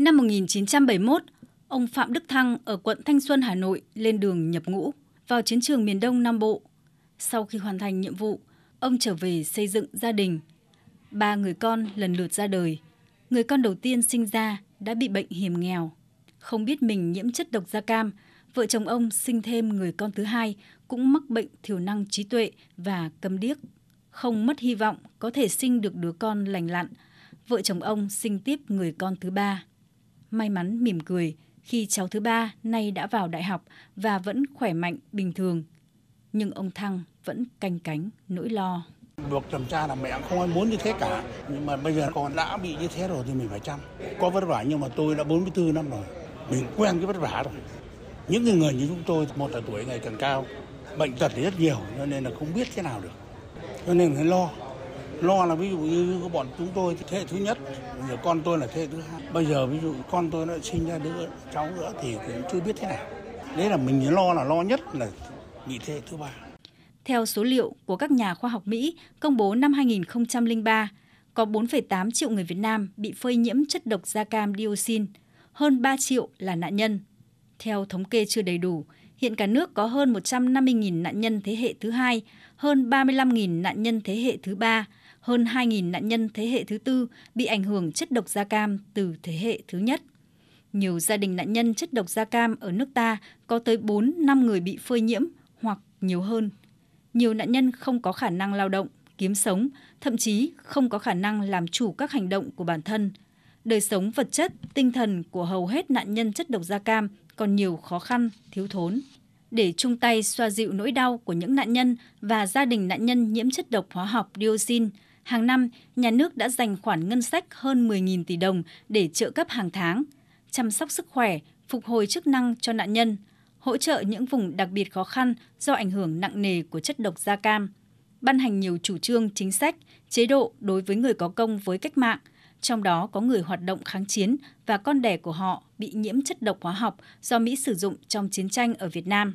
Năm 1971, ông Phạm Đức Thăng ở quận Thanh Xuân, Hà Nội lên đường nhập ngũ vào chiến trường miền Đông Nam Bộ. Sau khi hoàn thành nhiệm vụ, ông trở về xây dựng gia đình. Ba người con lần lượt ra đời. Người con đầu tiên sinh ra đã bị bệnh hiểm nghèo. Không biết mình nhiễm chất độc da cam, vợ chồng ông sinh thêm người con thứ hai cũng mắc bệnh thiểu năng trí tuệ và câm điếc. Không mất hy vọng có thể sinh được đứa con lành lặn, vợ chồng ông sinh tiếp người con thứ ba. May mắn mỉm cười khi cháu thứ ba nay đã vào đại học và vẫn khỏe mạnh bình thường. Nhưng ông Thăng vẫn canh cánh nỗi lo. Được chồng cha là mẹ không ai muốn như thế cả. Nhưng mà bây giờ con đã bị như thế rồi thì mình phải chăm. Có vất vả nhưng mà tôi đã 44 năm rồi. Mình quen cái vất vả rồi. Những người như chúng tôi, một là tuổi ngày càng cao, bệnh tật thì rất nhiều, cho nên là không biết thế nào được. Cho nên phải lo. Lo là ví dụ như bọn chúng tôi thế thứ nhất, giờ con tôi là thế thứ hai. Bây giờ ví dụ con tôi nó sinh ra đứa cháu nữa thì cũng chưa biết thế nào. Đấy là mình lo là lo nhất là bị thế thứ ba. Theo số liệu của các nhà khoa học Mỹ công bố năm 2003, có 4,8 triệu người Việt Nam bị phơi nhiễm chất độc da cam dioxin, hơn 3 triệu là nạn nhân. Theo thống kê chưa đầy đủ, hiện cả nước có hơn 150.000 nạn nhân thế hệ thứ hai, hơn 35.000 nạn nhân thế hệ thứ ba, hơn 2.000 nạn nhân thế hệ thứ tư bị ảnh hưởng chất độc da cam từ thế hệ thứ nhất. Nhiều gia đình nạn nhân chất độc da cam ở nước ta có tới 4 năm người bị phơi nhiễm hoặc nhiều hơn. Nhiều nạn nhân không có khả năng lao động, kiếm sống, thậm chí không có khả năng làm chủ các hành động của bản thân. Đời sống vật chất, tinh thần của hầu hết nạn nhân chất độc da cam còn nhiều khó khăn, thiếu thốn. Để chung tay xoa dịu nỗi đau của những nạn nhân và gia đình nạn nhân nhiễm chất độc hóa học dioxin, hàng năm nhà nước đã dành khoản ngân sách hơn 10.000 tỷ đồng để trợ cấp hàng tháng, chăm sóc sức khỏe, phục hồi chức năng cho nạn nhân, hỗ trợ những vùng đặc biệt khó khăn do ảnh hưởng nặng nề của chất độc da cam, ban hành nhiều chủ trương, chính sách, chế độ đối với người có công với cách mạng, trong đó có người hoạt động kháng chiến và con đẻ của họ bị nhiễm chất độc hóa học do Mỹ sử dụng trong chiến tranh ở Việt Nam.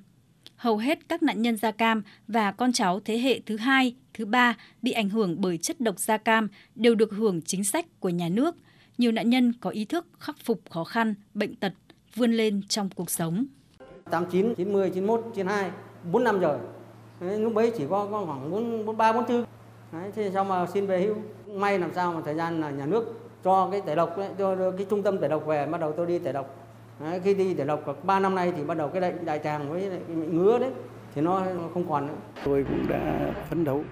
Hầu hết các nạn nhân da cam và con cháu thế hệ thứ hai, thứ ba bị ảnh hưởng bởi chất độc da cam đều được hưởng chính sách của nhà nước. Nhiều nạn nhân có ý thức khắc phục khó khăn, bệnh tật, vươn lên trong cuộc sống. 89, 90, 91, 92, 4 năm rồi. Lúc ấy chỉ có, có khoảng 4, 43, 44. Đấy, thế sao mà xin về hưu. May làm sao mà thời gian là nhà nước cho cái tẩy độc, đấy, cho cái trung tâm tẩy độc về, bắt đầu tôi đi tẩy độc. Đấy, khi đi tẩy độc 3 năm nay thì bắt đầu cái đại, đại tràng với cái ngứa đấy thì nó không còn nữa. Tôi cũng đã phấn đấu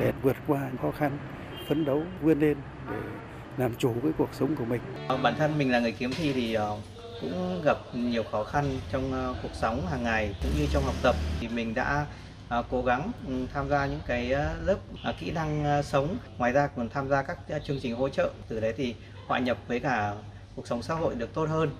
để vượt qua khó khăn, phấn đấu vươn lên để làm chủ với cuộc sống của mình. Bản thân mình là người kiếm thi thì ờ, cũng gặp nhiều khó khăn trong ờ, cuộc sống hàng ngày cũng như trong học tập thì mình đã À, cố gắng ừ, tham gia những cái ờ, lớp à, kỹ năng ờ, sống. Ngoài ra còn tham gia các ờ, chương trình hỗ trợ. Từ đấy thì hòa nhập với cả cuộc sống xã hội được tốt hơn.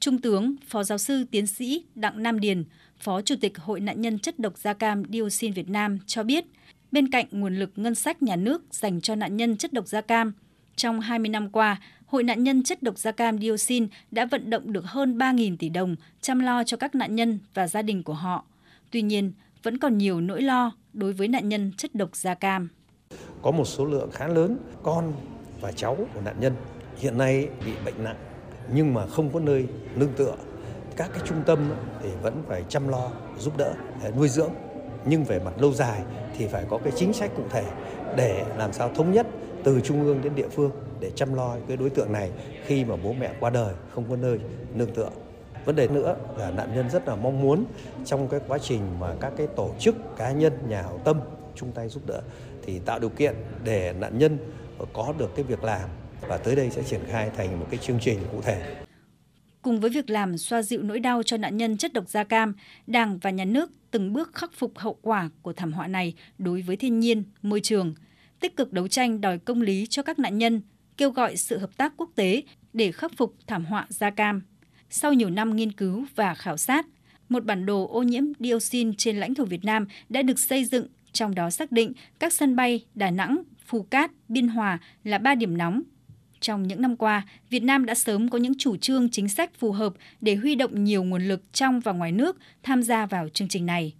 Trung tướng, Phó Giáo sư Tiến sĩ Đặng Nam Điền, Phó Chủ tịch Hội nạn nhân chất độc da cam dioxin Việt Nam cho biết, bên cạnh nguồn lực ngân sách nhà nước dành cho nạn nhân chất độc da cam, trong 20 năm qua, Hội nạn nhân chất độc da cam dioxin đã vận động được hơn 3.000 tỷ đồng chăm lo cho các nạn nhân và gia đình của họ. Tuy nhiên, vẫn còn nhiều nỗi lo đối với nạn nhân chất độc da cam. Có một số lượng khá lớn con và cháu của nạn nhân hiện nay bị bệnh nặng nhưng mà không có nơi nương tựa. Các cái trung tâm thì vẫn phải chăm lo, giúp đỡ, nuôi dưỡng. Nhưng về mặt lâu dài thì phải có cái chính sách cụ thể để làm sao thống nhất từ trung ương đến địa phương để chăm lo cái đối tượng này khi mà bố mẹ qua đời không có nơi nương tựa. Vấn đề nữa là nạn nhân rất là mong muốn trong cái quá trình mà các cái tổ chức cá nhân nhà hảo tâm chung tay giúp đỡ thì tạo điều kiện để nạn nhân có được cái việc làm và tới đây sẽ triển khai thành một cái chương trình cụ thể. Cùng với việc làm xoa dịu nỗi đau cho nạn nhân chất độc da cam, Đảng và Nhà nước từng bước khắc phục hậu quả của thảm họa này đối với thiên nhiên, môi trường, tích cực đấu tranh đòi công lý cho các nạn nhân, kêu gọi sự hợp tác quốc tế để khắc phục thảm họa da cam. Sau nhiều năm nghiên cứu và khảo sát, một bản đồ ô nhiễm dioxin trên lãnh thổ Việt Nam đã được xây dựng, trong đó xác định các sân bay Đà Nẵng, Phù Cát, Biên Hòa là ba điểm nóng trong những năm qua, Việt Nam đã sớm có những chủ trương chính sách phù hợp để huy động nhiều nguồn lực trong và ngoài nước tham gia vào chương trình này.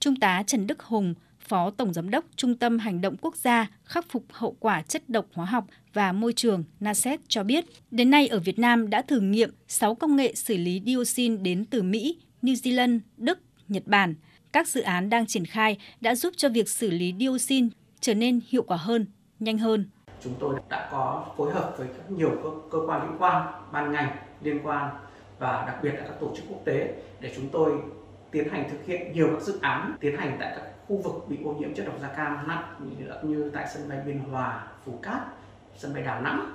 Trung tá Trần Đức Hùng, Phó Tổng Giám đốc Trung tâm Hành động Quốc gia khắc phục hậu quả chất độc hóa học và môi trường Naset cho biết, đến nay ở Việt Nam đã thử nghiệm 6 công nghệ xử lý dioxin đến từ Mỹ, New Zealand, Đức, Nhật Bản. Các dự án đang triển khai đã giúp cho việc xử lý dioxin trở nên hiệu quả hơn, nhanh hơn. Chúng tôi đã có phối hợp với các nhiều cơ, cơ quan liên quan, ban ngành liên quan và đặc biệt là các tổ chức quốc tế để chúng tôi tiến hành thực hiện nhiều các dự án tiến hành tại các khu vực bị ô nhiễm chất độc da cam nặng như, như tại sân bay Biên Hòa, Phú Cát, sân bay Đà Nẵng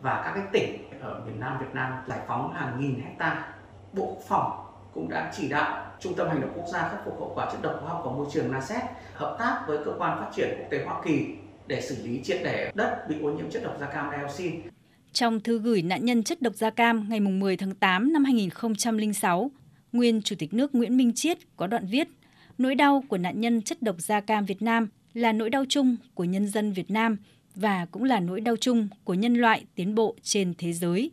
và các cái tỉnh ở miền Nam Việt Nam giải phóng hàng nghìn hecta. Bộ Quốc phòng cũng đã chỉ đạo Trung tâm Hành động Quốc gia khắc phục hậu quả chất độc hóa học và môi trường NASET hợp tác với cơ quan phát triển quốc tế Hoa Kỳ để xử lý triệt để đất bị ô nhiễm chất độc da cam dioxin. Trong thư gửi nạn nhân chất độc da cam ngày 10 tháng 8 năm 2006, nguyên Chủ tịch nước Nguyễn Minh Chiết có đoạn viết Nỗi đau của nạn nhân chất độc da cam Việt Nam là nỗi đau chung của nhân dân Việt Nam và cũng là nỗi đau chung của nhân loại tiến bộ trên thế giới.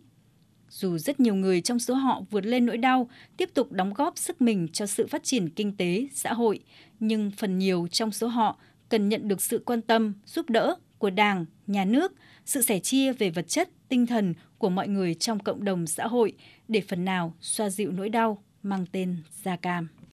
Dù rất nhiều người trong số họ vượt lên nỗi đau, tiếp tục đóng góp sức mình cho sự phát triển kinh tế, xã hội, nhưng phần nhiều trong số họ cần nhận được sự quan tâm, giúp đỡ của Đảng, Nhà nước, sự sẻ chia về vật chất, tinh thần của mọi người trong cộng đồng xã hội để phần nào xoa dịu nỗi đau mang tên da cam.